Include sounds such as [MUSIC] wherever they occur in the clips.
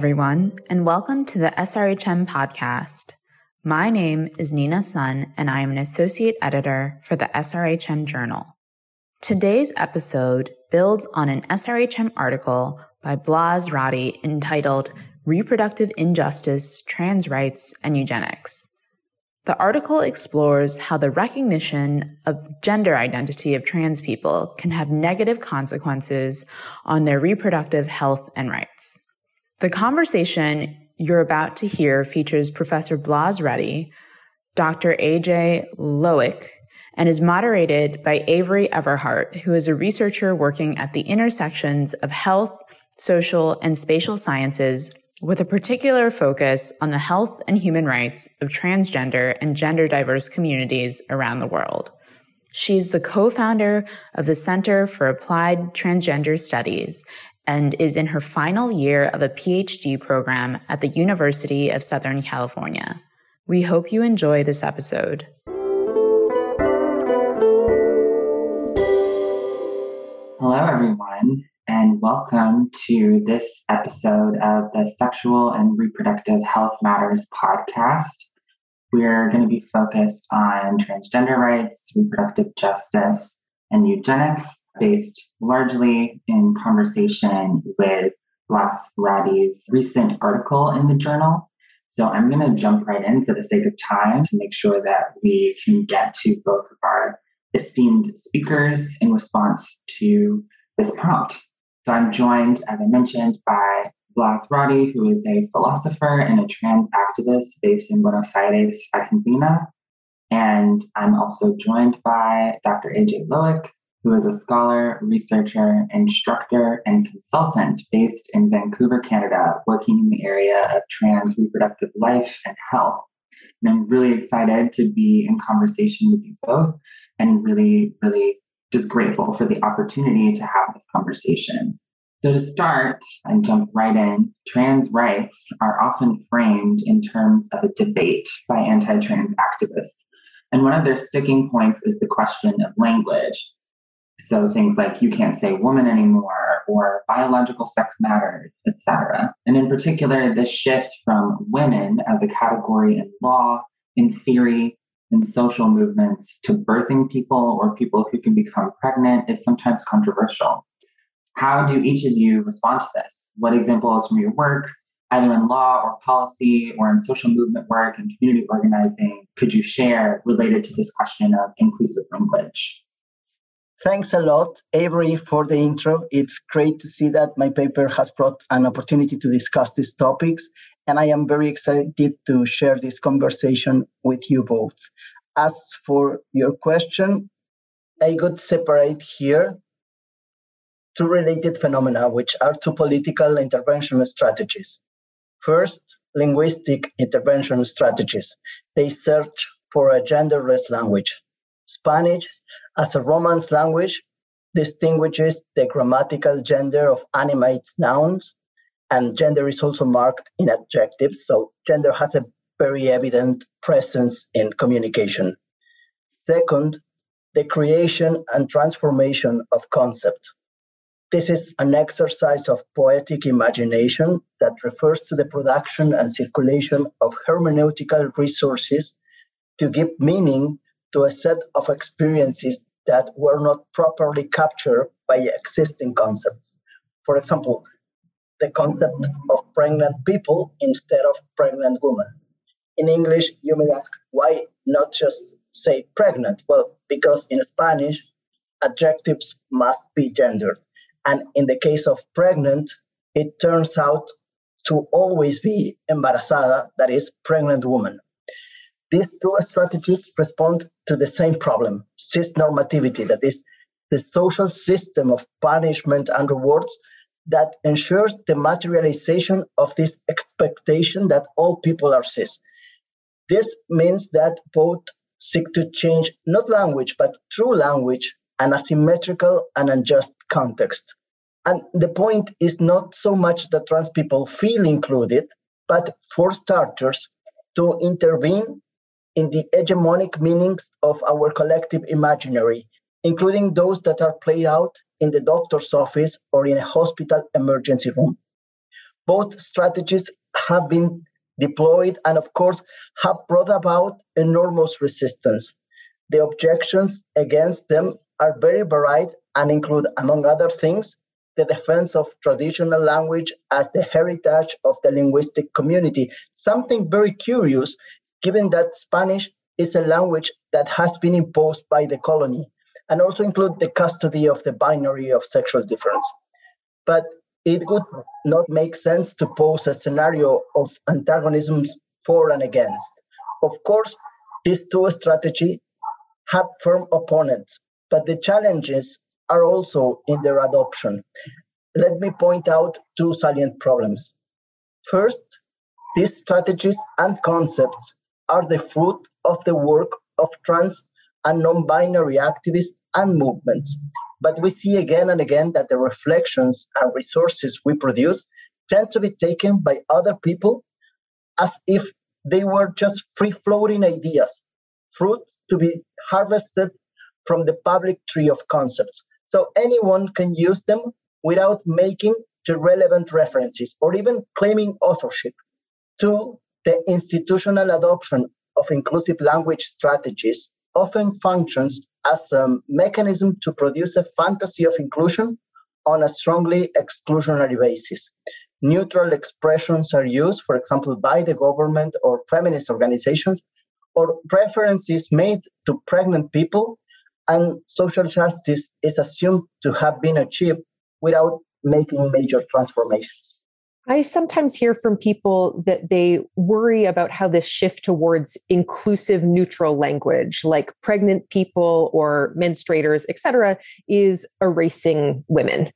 Everyone, and welcome to the SRHM podcast. My name is Nina Sun, and I am an associate editor for the SRHM Journal. Today's episode builds on an SRHM article by Blas Radi entitled Reproductive Injustice, Trans Rights, and Eugenics. The article explores how the recognition of gender identity of trans people can have negative consequences on their reproductive health and rights. The conversation you're about to hear features Professor Blas Radi, Dr. AJ Lowik, and is moderated by Avery Everhart, who is a researcher working at the intersections of health, social, and spatial sciences with a particular focus on the health and human rights of transgender and gender diverse communities around the world. She's the co-founder of the Center for Applied Transgender Studies and is in her final year of a PhD program at the University of Southern California. We hope you enjoy this episode. Hello, everyone, and welcome to this episode of the Sexual and Reproductive Health Matters podcast. We're going to be focused on transgender rights, reproductive justice, and eugenics based largely in conversation with Blas Radi's recent article in the journal. So I'm going to jump right in for the sake of time to make sure that we can get to both of our esteemed speakers in response to this prompt. So I'm joined, as I mentioned, by Blas Radi, who is a philosopher and a trans activist based in Buenos Aires, Argentina. And I'm also joined by Dr. AJ Lowik, who is a scholar, researcher, instructor, and consultant based in Vancouver, Canada, working in the area of trans reproductive life and health. And I'm really excited to be in conversation with you both and really, really just grateful for the opportunity to have this conversation. So, to start and jump right in, trans rights are often framed in terms of a debate by anti trans activists. And one of their sticking points is the question of language. So things like you can't say woman anymore or biological sex matters, etc. And in particular, this shift from women as a category in law, in theory, in social movements to birthing people or people who can become pregnant is sometimes controversial. How do each of you respond to this? What examples from your work, either in law or policy or in social movement work and community organizing, could you share related to this question of inclusive language? Thanks a lot, Avery, for the intro. It's great to see that my paper has brought an opportunity to discuss these topics, and I am very excited to share this conversation with you both. As for your question, I could separate here two related phenomena, which are two political intervention strategies. First, linguistic intervention strategies. They search for a genderless language. Spanish as a Romance language distinguishes the grammatical gender of animate nouns, and gender is also marked in adjectives. So gender has a very evident presence in communication. Second, the creation and transformation of concept. This is an exercise of poetic imagination that refers to the production and circulation of hermeneutical resources to give meaning to a set of experiences that were not properly captured by existing concepts. For example, the concept of pregnant people instead of pregnant women. In English, you may ask, why not just say pregnant? Well, because in Spanish, adjectives must be gendered. And in the case of pregnant, it turns out to always be embarazada, that is, pregnant woman. These two strategies respond to the same problem, cis-normativity, that is, the social system of punishment and rewards that ensures the materialization of this expectation that all people are cis. This means that both seek to change not language, but true language, an asymmetrical and unjust context. And the point is not so much that trans people feel included, but for starters, to intervene in the hegemonic meanings of our collective imaginary, including those that are played out in the doctor's office or in a hospital emergency room. Both strategies have been deployed and, of course, have brought about enormous resistance. The objections against them are very varied and include, among other things, the defense of traditional language as the heritage of the linguistic community. Something very curious, given that Spanish is a language that has been imposed by the colony, and also include the custody of the binary of sexual difference. But it would not make sense to pose a scenario of antagonisms for and against. Of course, these two strategies have firm opponents, but the challenges are also in their adoption. Let me point out two salient problems. First, these strategies and concepts are the fruit of the work of trans and non binary activists and movements. But we see again and again that the reflections and resources we produce tend to be taken by other people as if they were just free floating ideas, fruit to be harvested from the public tree of concepts. So anyone can use them without making the relevant references or even claiming authorship. Two, the institutional adoption of inclusive language strategies often functions as a mechanism to produce a fantasy of inclusion on a strongly exclusionary basis. Neutral expressions are used, for example, by the government or feminist organizations, or references made to pregnant people, and social justice is assumed to have been achieved without making major transformations. I sometimes hear from people that they worry about how this shift towards inclusive neutral language, like pregnant people or menstruators, et cetera, is erasing women.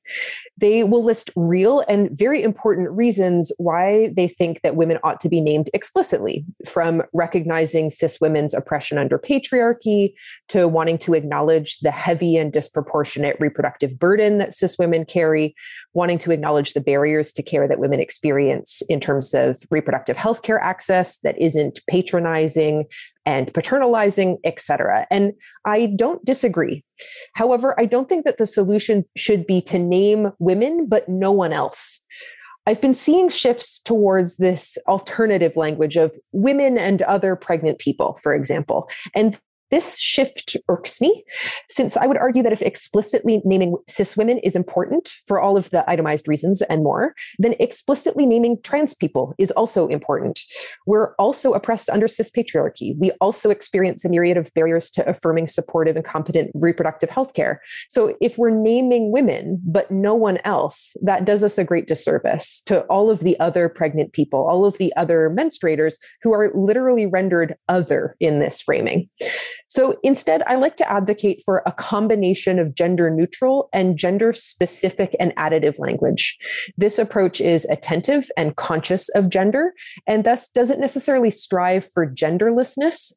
They will list real and very important reasons why they think that women ought to be named explicitly, from recognizing cis women's oppression under patriarchy to wanting to acknowledge the heavy and disproportionate reproductive burden that cis women carry, wanting to acknowledge the barriers to care that women experience in terms of reproductive health care access that isn't patronizing and paternalizing, etc. And I don't disagree. However, I don't think that the solution should be to name women, but no one else. I've been seeing shifts towards this alternative language of women and other pregnant people, for example. And this shift irks me, since I would argue that if explicitly naming cis women is important for all of the itemized reasons and more, then explicitly naming trans people is also important. We're also oppressed under cis patriarchy. We also experience a myriad of barriers to affirming supportive and competent reproductive health care. So if we're naming women, but no one else, that does us a great disservice to all of the other pregnant people, all of the other menstruators who are literally rendered other in this framing. So instead, I like to advocate for a combination of gender neutral and gender specific and additive language. This approach is attentive and conscious of gender, and thus doesn't necessarily strive for genderlessness.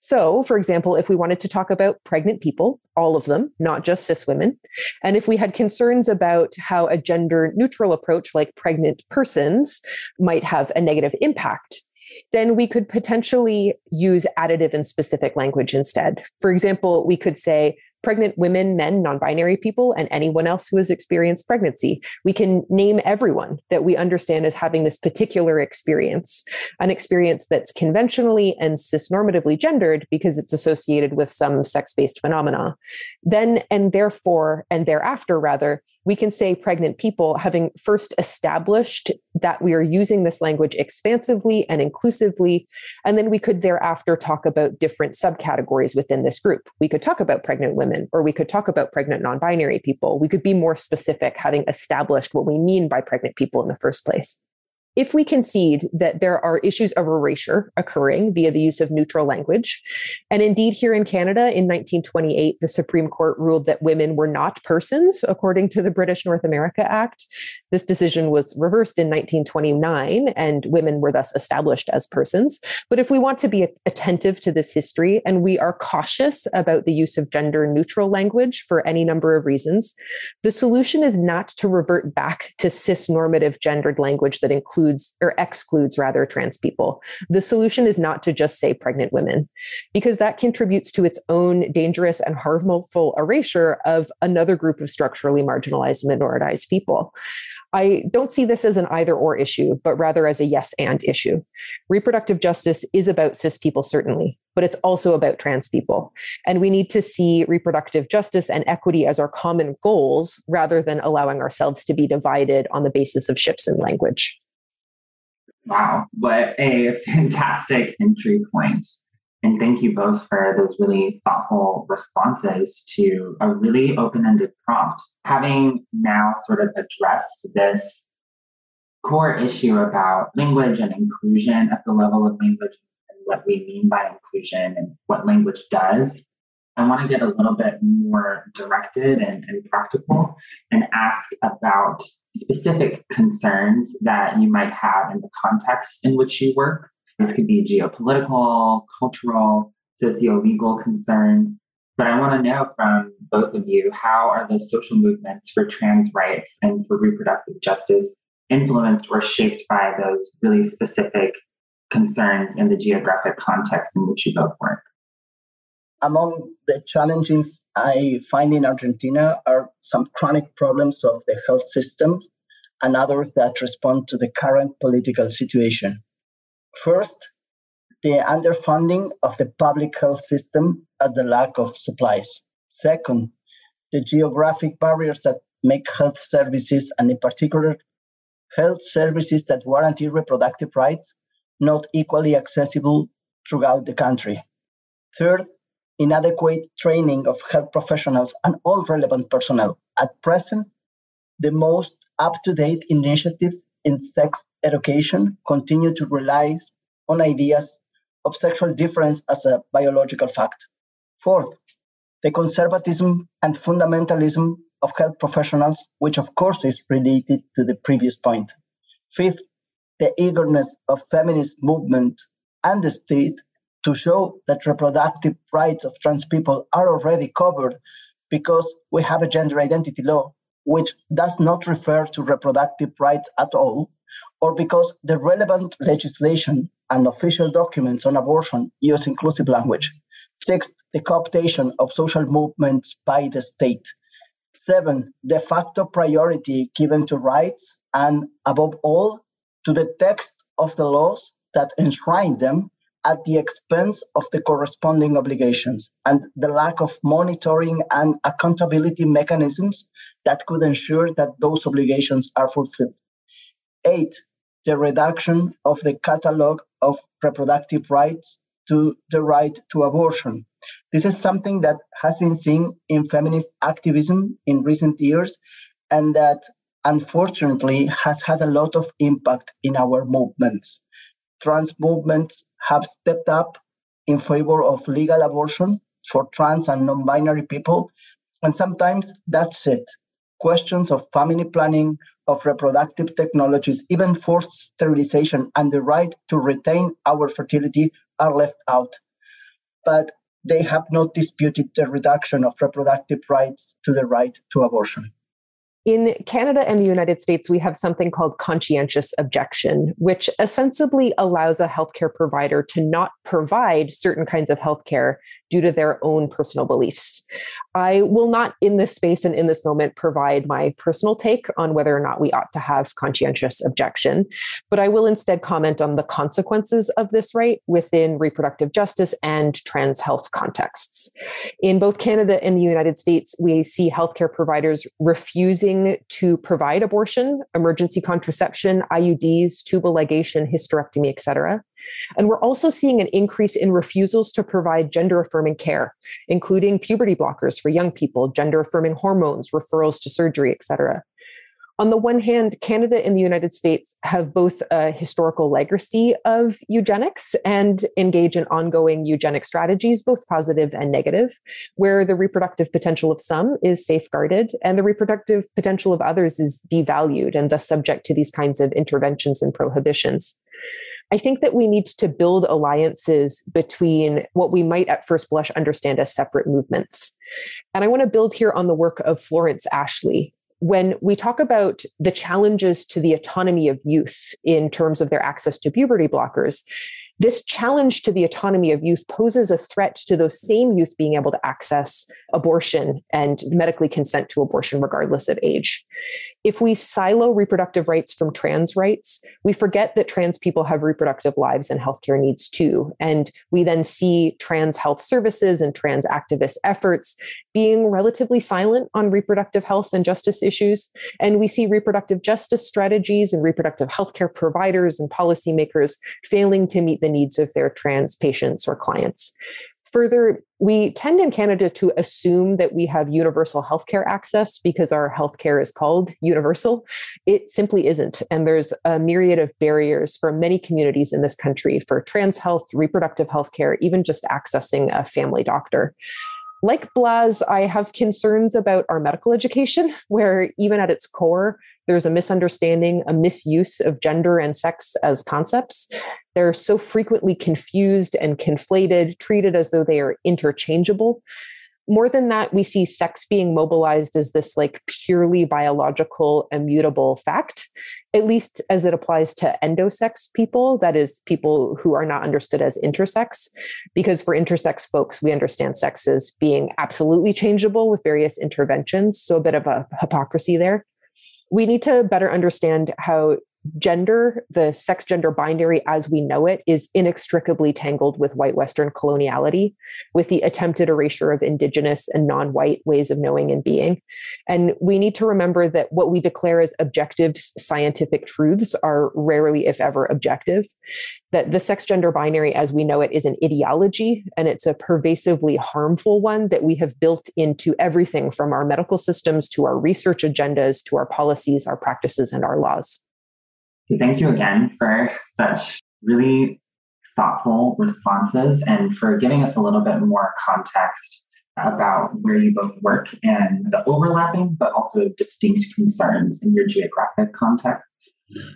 So, for example, if we wanted to talk about pregnant people, all of them, not just cis women, and if we had concerns about how a gender neutral approach like pregnant persons might have a negative impact then we could potentially use additive and specific language instead. For example, we could say pregnant women, men, non binary people, and anyone else who has experienced pregnancy. We can name everyone that we understand as having this particular experience, an experience that's conventionally and cisnormatively gendered because it's associated with some sex based phenomena. Then and therefore, and thereafter, rather, we can say pregnant people, having first established that we are using this language expansively and inclusively, and then we could thereafter talk about different subcategories within this group. We could talk about pregnant women, or we could talk about pregnant non binary people. We could be more specific, having established what we mean by pregnant people in the first place if we concede that there are issues of erasure occurring via the use of neutral language, and indeed here in Canada in 1928, the Supreme Court ruled that women were not persons according to the British North America Act. This decision was reversed in 1929, and women were thus established as persons. But if we want to be attentive to this history and we are cautious about the use of gender neutral language for any number of reasons, the solution is not to revert back to cis normative gendered language that includes includes or excludes rather trans people. The solution is not to just say pregnant women, because that contributes to its own dangerous and harmful erasure of another group of structurally marginalized minoritized people. I don't see this as an either or issue, but rather as a yes and issue. Reproductive justice is about cis people, certainly, but it's also about trans people. And we need to see reproductive justice and equity as our common goals rather than allowing ourselves to be divided on the basis of shifts in language. Wow, what a [LAUGHS] fantastic entry point. And thank you both for those really thoughtful responses to a really open ended prompt. Having now sort of addressed this core issue about language and inclusion at the level of language and what we mean by inclusion and what language does, I want to get a little bit more directed and, and practical and ask about specific concerns that you might have in the context in which you work this could be geopolitical, cultural, socio legal concerns. But I want to know from both of you how are the social movements for trans rights and for reproductive justice influenced or shaped by those really specific concerns in the geographic context in which you both work? Among the challenges I find in Argentina are some chronic problems of the health system and others that respond to the current political situation. First, the underfunding of the public health system and the lack of supplies. Second, the geographic barriers that make health services, and in particular, health services that guarantee reproductive rights, not equally accessible throughout the country. Third, inadequate training of health professionals and all relevant personnel. At present, the most up to date initiatives in sex education continue to rely on ideas of sexual difference as a biological fact. Fourth, the conservatism and fundamentalism of health professionals, which of course is related to the previous point. Fifth, the eagerness of feminist movement and the state to show that reproductive rights of trans people are already covered because we have a gender identity law which does not refer to reproductive rights at all, or because the relevant legislation and official documents on abortion use inclusive language. Sixth, the cooptation of social movements by the state. Seven, de facto priority given to rights, and above all, to the text of the laws that enshrine them at the expense of the corresponding obligations and the lack of monitoring and accountability mechanisms that could ensure that those obligations are fulfilled. Eight, the reduction of the catalog of reproductive rights to the right to abortion. This is something that has been seen in feminist activism in recent years and that unfortunately has had a lot of impact in our movements trans movements have stepped up in favor of legal abortion for trans and non binary people. And sometimes that's it. Questions of family planning, of reproductive technologies, even forced sterilization, and the right to retain our fertility are left out. But they have not disputed the reduction of reproductive rights to the right to abortion. In Canada and the United States, we have something called conscientious objection, which ostensibly allows a healthcare provider to not provide certain kinds of healthcare due to their own personal beliefs. I will not, in this space and in this moment, provide my personal take on whether or not we ought to have conscientious objection, but I will instead comment on the consequences of this right within reproductive justice and trans health contexts. In both Canada and the United States, we see healthcare providers refusing to provide abortion, emergency contraception, IUDs, tubal ligation, hysterectomy, etc. And we're also seeing an increase in refusals to provide gender affirming care, including puberty blockers for young people, gender affirming hormones, referrals to surgery, etc. On the one hand, Canada and the United States have both a historical legacy of eugenics and engage in ongoing eugenic strategies, both positive and negative, where the reproductive potential of some is safeguarded and the reproductive potential of others is devalued and thus subject to these kinds of interventions and prohibitions. I think that we need to build alliances between what we might at first blush understand as separate movements. And I want to build here on the work of Florence Ashley. When we talk about the challenges to the autonomy of youth in terms of their access to puberty blockers, this challenge to the autonomy of youth poses a threat to those same youth being able to access abortion and medically consent to abortion regardless of age. If we silo reproductive rights from trans rights, we forget that trans people have reproductive lives and healthcare needs too. And we then see trans health services and trans activist efforts being relatively silent on reproductive health and justice issues. And we see reproductive justice strategies and reproductive healthcare providers and policymakers failing to meet the needs of their trans patients or clients. Further, we tend in Canada to assume that we have universal healthcare access because our healthcare is called universal. It simply isn't. And there's a myriad of barriers for many communities in this country for trans health, reproductive healthcare, even just accessing a family doctor like Blas, I have concerns about our medical education, where even at its core, there's a misunderstanding, a misuse of gender and sex as concepts. They're so frequently confused and conflated, treated as though they are interchangeable more than that, we see sex being mobilized as this like purely biological, immutable fact, at least as it applies to endosex people, that is, people who are not understood as intersex. Because for intersex folks, we understand sex as being absolutely changeable with various interventions. So a bit of a hypocrisy there. We need to better understand how gender, the sex gender binary as we know it, is inextricably tangled with white Western coloniality, with the attempted erasure of indigenous and non white ways of knowing and being. And we need to remember that what we declare as objective scientific truths are rarely, if ever, objective. That the sex gender binary as we know it is an ideology, and it's a pervasively harmful one that we have built into everything from our medical systems to our research agendas to our policies, our practices, and our laws. So thank you again for such really thoughtful responses and for giving us a little bit more context about where you both work and the overlapping but also distinct concerns in your geographic contexts.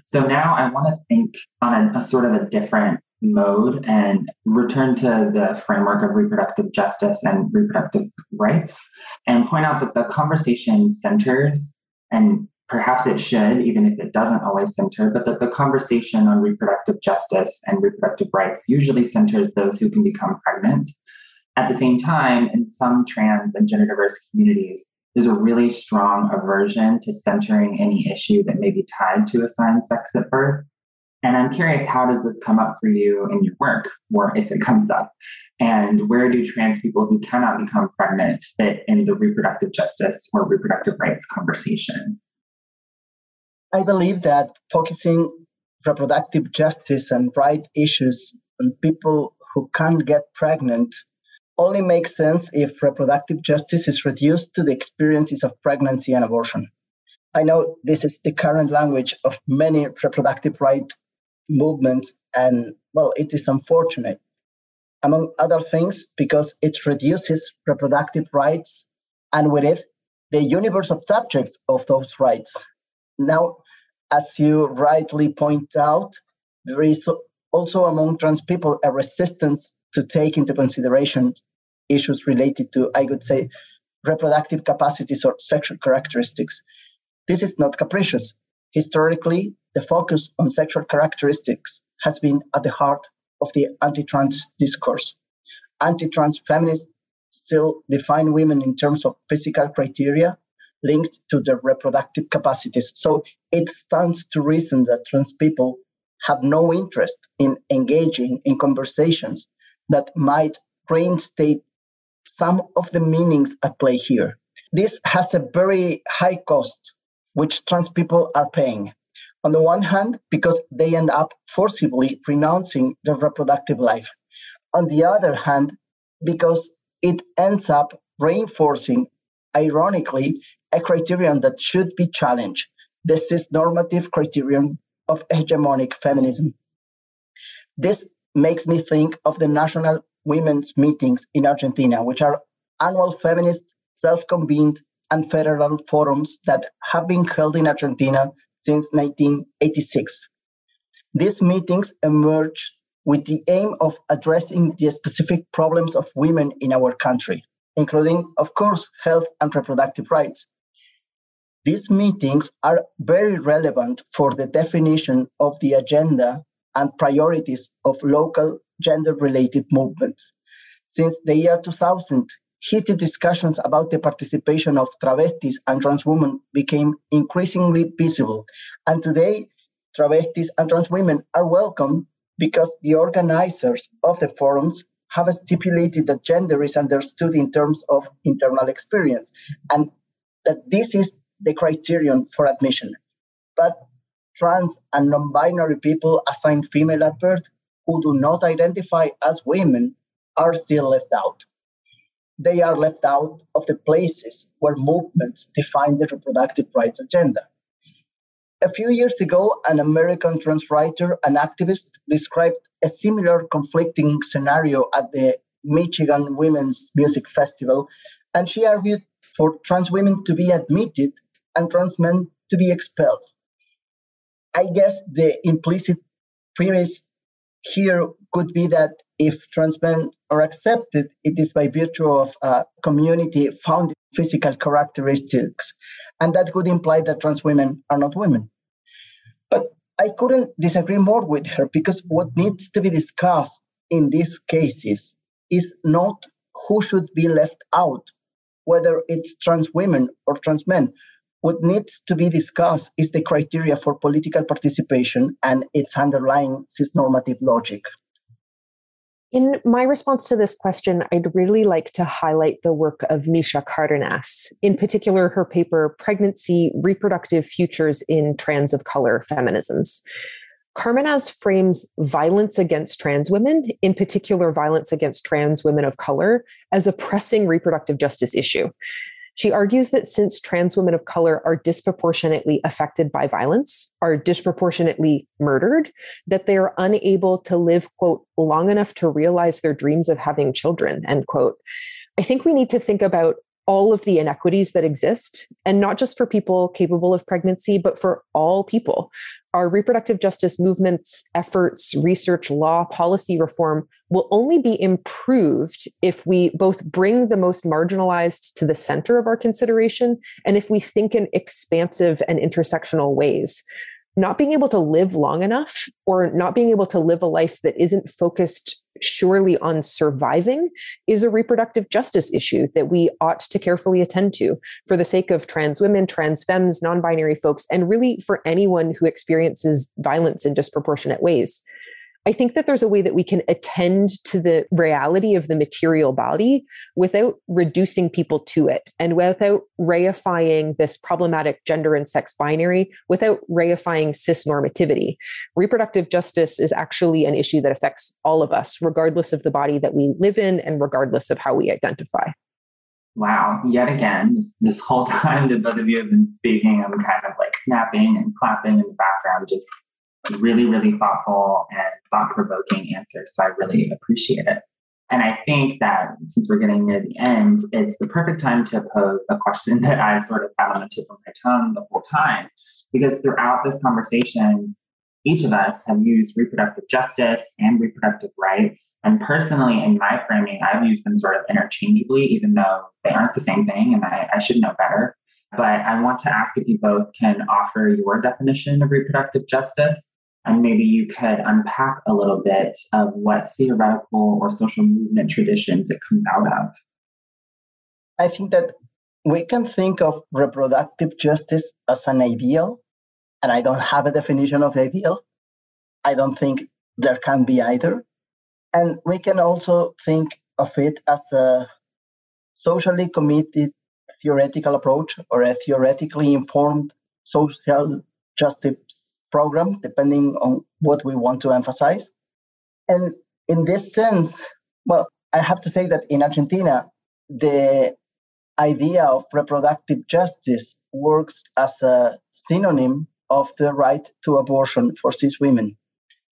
So now I want to think on a, a sort of a different mode and return to the framework of reproductive justice and reproductive rights and point out that the conversation centers and perhaps it should, even if it doesn't always center, but that the conversation on reproductive justice and reproductive rights usually centers those who can become pregnant. At the same time, in some trans and gender diverse communities, there's a really strong aversion to centering any issue that may be tied to assigned sex at birth. And I'm curious, how does this come up for you in your work, or if it comes up? And where do trans people who cannot become pregnant fit in the reproductive justice or reproductive rights conversation? I believe that focusing reproductive justice and right issues on people who can't get pregnant only makes sense if reproductive justice is reduced to the experiences of pregnancy and abortion. I know this is the current language of many reproductive rights movements, and well, it is unfortunate, among other things, because it reduces reproductive rights and with it, the universe of subjects of those rights. Now, as you rightly point out, there is also among trans people a resistance to take into consideration issues related to, I would say, reproductive capacities or sexual characteristics. This is not capricious. Historically, the focus on sexual characteristics has been at the heart of the anti trans discourse. Anti trans feminists still define women in terms of physical criteria linked to their reproductive capacities. So it stands to reason that trans people have no interest in engaging in conversations that might reinstate some of the meanings at play here. This has a very high cost, which trans people are paying. On the one hand, because they end up forcibly renouncing their reproductive life. On the other hand, because it ends up reinforcing, ironically, a criterion that should be challenged the cis-normative criterion of hegemonic feminism. This makes me think of the national women's meetings in Argentina, which are annual feminist, self convened, and federal forums that have been held in Argentina since 1986. These meetings emerged with the aim of addressing the specific problems of women in our country, including, of course, health and reproductive rights, these meetings are very relevant for the definition of the agenda and priorities of local gender related movements. Since the year 2000, heated discussions about the participation of travestis and trans women became increasingly visible. And today, travestis and trans women are welcome because the organizers of the forums have stipulated that gender is understood in terms of internal experience and that this is the criterion for admission. But trans and non binary people assigned female at birth who do not identify as women are still left out. They are left out of the places where movements define the reproductive rights agenda. A few years ago, an American trans writer and activist described a similar conflicting scenario at the Michigan Women's Music Festival, and she argued for trans women to be admitted and trans men to be expelled. I guess the implicit premise here could be that if trans men are accepted, it is by virtue of a community found physical characteristics. And that would imply that trans women are not women. But I couldn't disagree more with her because what needs to be discussed in these cases is not who should be left out, whether it's trans women or trans men, what needs to be discussed is the criteria for political participation and its underlying cisnormative logic. In my response to this question, I'd really like to highlight the work of Micha Cardenas, in particular, her paper, Pregnancy Reproductive Futures in Trans of Color Feminisms. Cardenas frames violence against trans women, in particular, violence against trans women of color, as a pressing reproductive justice issue. She argues that since trans women of color are disproportionately affected by violence, are disproportionately murdered, that they are unable to live, quote, long enough to realize their dreams of having children, end quote. I think we need to think about all of the inequities that exist, and not just for people capable of pregnancy, but for all people our reproductive justice movements, efforts, research, law, policy reform will only be improved if we both bring the most marginalized to the center of our consideration and if we think in expansive and intersectional ways not being able to live long enough or not being able to live a life that isn't focused surely on surviving is a reproductive justice issue that we ought to carefully attend to for the sake of trans women, trans femmes, non binary folks, and really for anyone who experiences violence in disproportionate ways. I think that there's a way that we can attend to the reality of the material body without reducing people to it and without reifying this problematic gender and sex binary, without reifying cis normativity. Reproductive justice is actually an issue that affects all of us, regardless of the body that we live in and regardless of how we identify. Wow, yet again, this, this whole [LAUGHS] time that both of you have been speaking, I'm kind of like snapping and clapping in the background, just really, really thoughtful and thought provoking answers. So I really appreciate it. And I think that since we're getting near the end, it's the perfect time to pose a question [LAUGHS] that I've sort of had on the tip of my tongue the whole time. Because throughout this conversation, each of us have used reproductive justice and reproductive rights. And personally, in my framing, I've used them sort of interchangeably, even though they aren't the same thing and I, I should know better. But I want to ask if you both can offer your definition of reproductive justice and maybe you could unpack a little bit of what theoretical or social movement traditions it comes out of. I think that we can think of reproductive justice as an ideal, and I don't have a definition of ideal. I don't think there can be either. And we can also think of it as a socially committed theoretical approach or a theoretically informed social justice program, depending on what we want to emphasize. And in this sense, well, I have to say that in Argentina, the idea of reproductive justice works as a synonym of the right to abortion for cis women.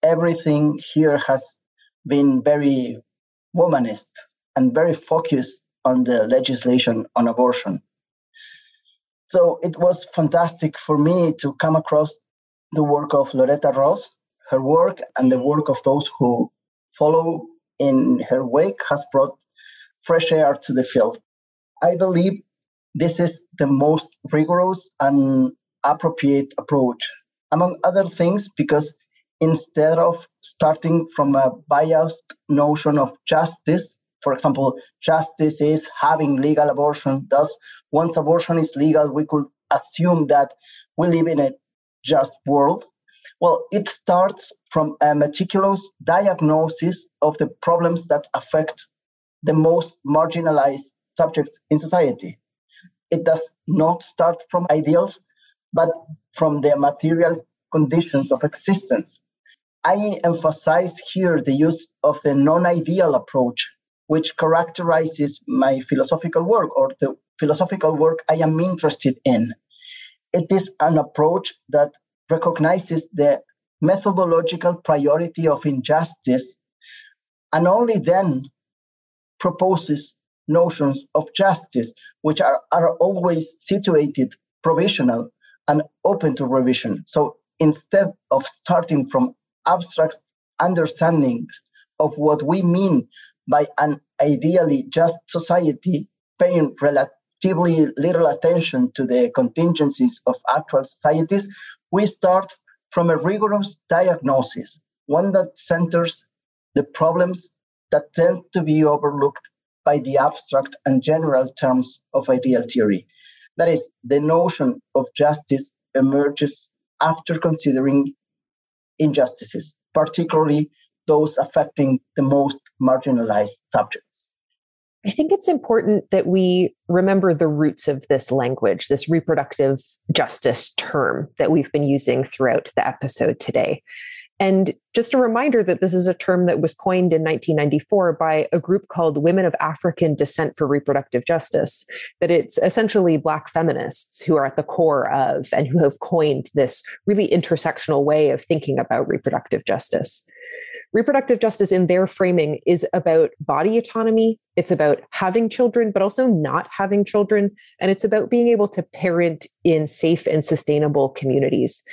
Everything here has been very womanist and very focused on the legislation on abortion. So it was fantastic for me to come across the work of Loretta Ross. Her work and the work of those who follow in her wake has brought fresh air to the field. I believe this is the most rigorous and appropriate approach, among other things, because instead of starting from a biased notion of justice, For example, justice is having legal abortion. Thus, once abortion is legal, we could assume that we live in a just world. Well, it starts from a meticulous diagnosis of the problems that affect the most marginalized subjects in society. It does not start from ideals, but from the material conditions of existence. I emphasize here the use of the non ideal approach, which characterizes my philosophical work or the philosophical work I am interested in. It is an approach that recognizes the methodological priority of injustice and only then proposes notions of justice, which are, are always situated provisional and open to revision. So instead of starting from abstract understandings of what we mean by an ideally just society, paying relatively little attention to the contingencies of actual societies, we start from a rigorous diagnosis, one that centers the problems that tend to be overlooked by the abstract and general terms of ideal theory. That is, the notion of justice emerges after considering injustices, particularly those affecting the most marginalized subjects. I think it's important that we remember the roots of this language, this reproductive justice term that we've been using throughout the episode today. And just a reminder that this is a term that was coined in 1994 by a group called Women of African Descent for Reproductive Justice, that it's essentially Black feminists who are at the core of and who have coined this really intersectional way of thinking about reproductive justice. Reproductive justice in their framing is about body autonomy, it's about having children, but also not having children, and it's about being able to parent in safe and sustainable communities.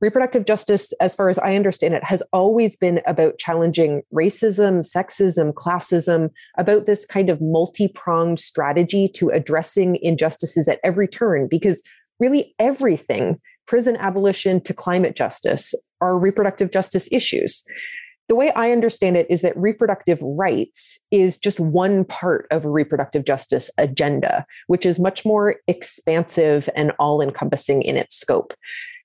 Reproductive justice, as far as I understand it, has always been about challenging racism, sexism, classism, about this kind of multi pronged strategy to addressing injustices at every turn, because really everything, prison abolition to climate justice, are reproductive justice issues. The way I understand it is that reproductive rights is just one part of a reproductive justice agenda, which is much more expansive and all encompassing in its scope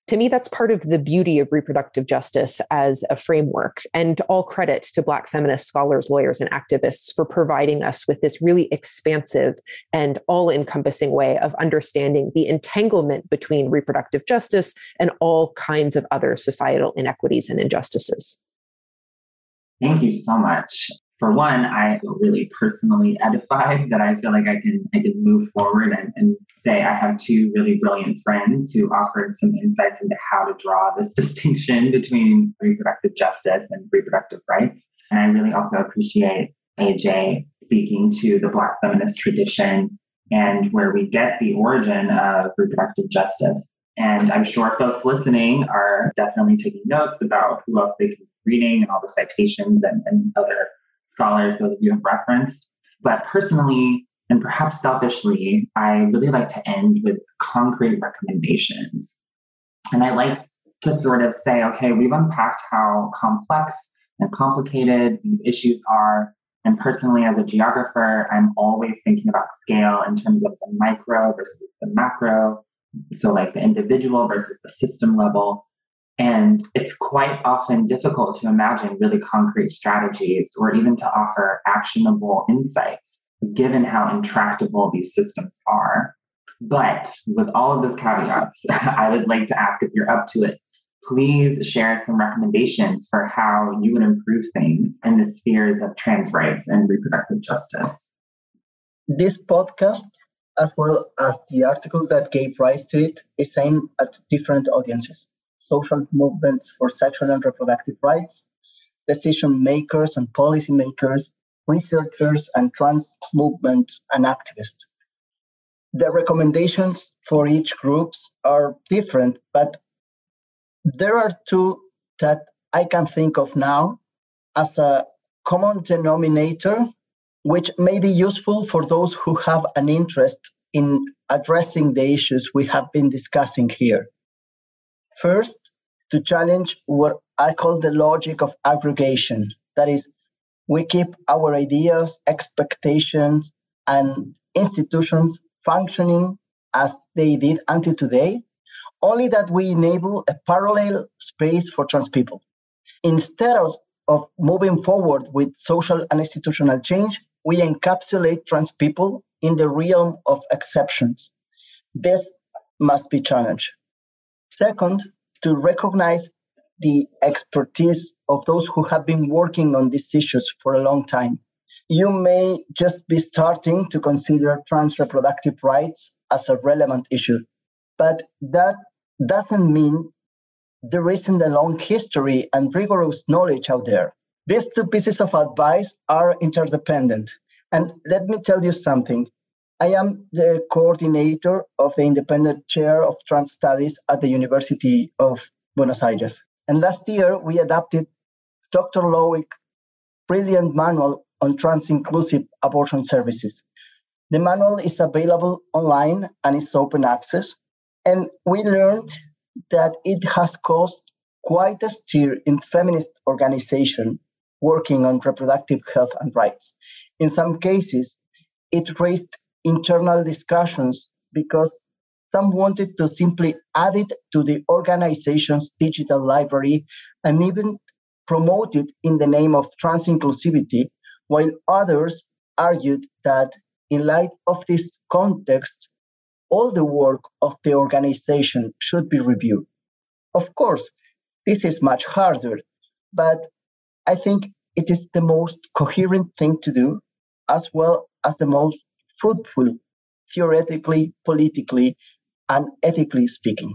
to me, that's part of the beauty of reproductive justice as a framework. And all credit to Black feminist scholars, lawyers, and activists for providing us with this really expansive and all encompassing way of understanding the entanglement between reproductive justice and all kinds of other societal inequities and injustices. Thank you so much for one, I feel really personally edified that I feel like I can I can move forward and, and say I have two really brilliant friends who offered some insights into how to draw this [LAUGHS] distinction between reproductive justice and reproductive rights. And I really also appreciate AJ speaking to the Black feminist tradition and where we get the origin of reproductive justice. And I'm sure folks listening are definitely taking notes about who else they can be reading and all the citations and, and other scholars, those of you have referenced. But personally, and perhaps selfishly, I really like to end with concrete recommendations. And I like to sort of say, okay, we've unpacked how complex and complicated these issues are. And personally, as a geographer, I'm always thinking about scale in terms of the micro versus the macro. So, like the individual versus the system level. And it's quite often difficult to imagine really concrete strategies or even to offer actionable insights, given how intractable these systems are. But with all of those caveats, [LAUGHS] I would like to ask if you're up to it, please share some recommendations for how you would improve things in the spheres of trans rights and reproductive justice. This podcast, as well as the article that gave rise to it, is aimed at different audiences social movements for sexual and reproductive rights, decision makers and policy makers, researchers and trans movements and activists. The recommendations for each groups are different, but there are two that I can think of now as a common denominator, which may be useful for those who have an interest in addressing the issues we have been discussing here. First, to challenge what I call the logic of aggregation. That is, we keep our ideas, expectations, and institutions functioning as they did until today, only that we enable a parallel space for trans people. Instead of, of moving forward with social and institutional change, we encapsulate trans people in the realm of exceptions. This must be challenged. Second, to recognize the expertise of those who have been working on these issues for a long time. You may just be starting to consider trans reproductive rights as a relevant issue, but that doesn't mean there isn't a long history and rigorous knowledge out there. These two pieces of advice are interdependent. And let me tell you something. I am the coordinator of the independent chair of trans studies at the University of Buenos Aires. And last year, we adopted Dr. Lowik's brilliant manual on trans inclusive abortion services. The manual is available online and is open access. And we learned that it has caused quite a stir in feminist organizations working on reproductive health and rights. In some cases, it raised internal discussions because some wanted to simply add it to the organization's digital library and even promote it in the name of trans inclusivity, while others argued that in light of this context, all the work of the organization should be reviewed. Of course, this is much harder, but I think it is the most coherent thing to do, as well as the most fruitful, theoretically, politically, and ethically speaking.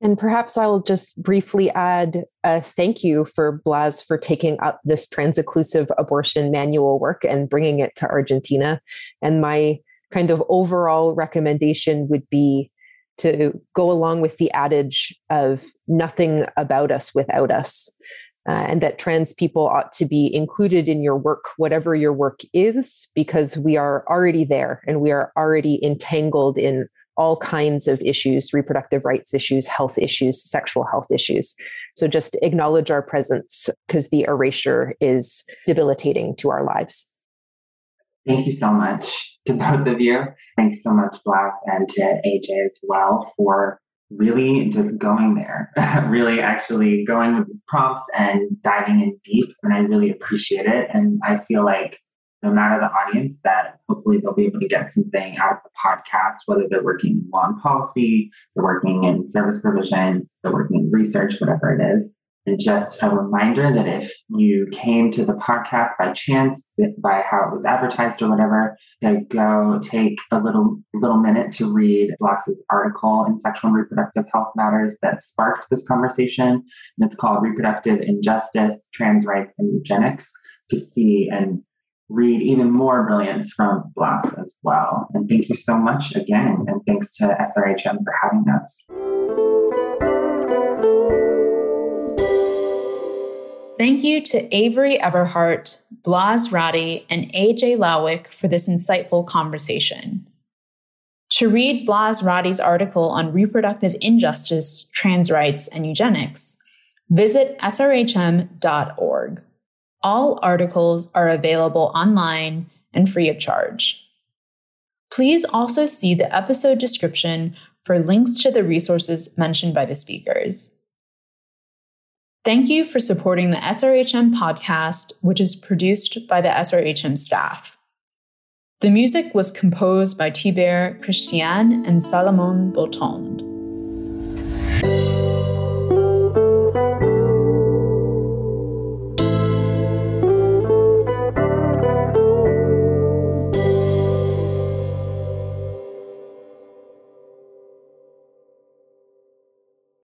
And perhaps I'll just briefly add a thank you for Blas for taking up this trans-inclusive abortion manual work and bringing it to Argentina. And my kind of overall recommendation would be to go along with the adage of nothing about us without us. Uh, and that trans people ought to be included in your work, whatever your work is, because we are already there and we are already entangled in all kinds of issues reproductive rights issues, health issues, sexual health issues. So just acknowledge our presence because the erasure is debilitating to our lives. Thank you so much to both of you. Thanks so much, Blas, and to AJ as well for really just going there, [LAUGHS] really actually going with these prompts and diving in deep. And I really appreciate it. And I feel like no matter the audience, that hopefully they'll be able to get something out of the podcast, whether they're working in law and policy, they're working in service provision, they're working in research, whatever it is. And just a reminder that if you came to the podcast by chance, by how it was advertised or whatever, to go take a little little minute to read Blas's article in Sexual and Reproductive Health Matters that sparked this conversation. And it's called Reproductive Injustice, Trans Rights, and Eugenics to see and read even more brilliance from Blas as well. And thank you so much again. And thanks to SRHM for having us. Thank you to Avery Everhart, Blas Radi, and AJ Lowik for this insightful conversation. To read Blas Radi's article on reproductive injustice, trans rights, and eugenics, visit srhm.org. All articles are available online and free of charge. Please also see the episode description for links to the resources mentioned by the speakers. Thank you for supporting the SRHM podcast, which is produced by the SRHM staff. The music was composed by Tiber Christian and Salomon Botond.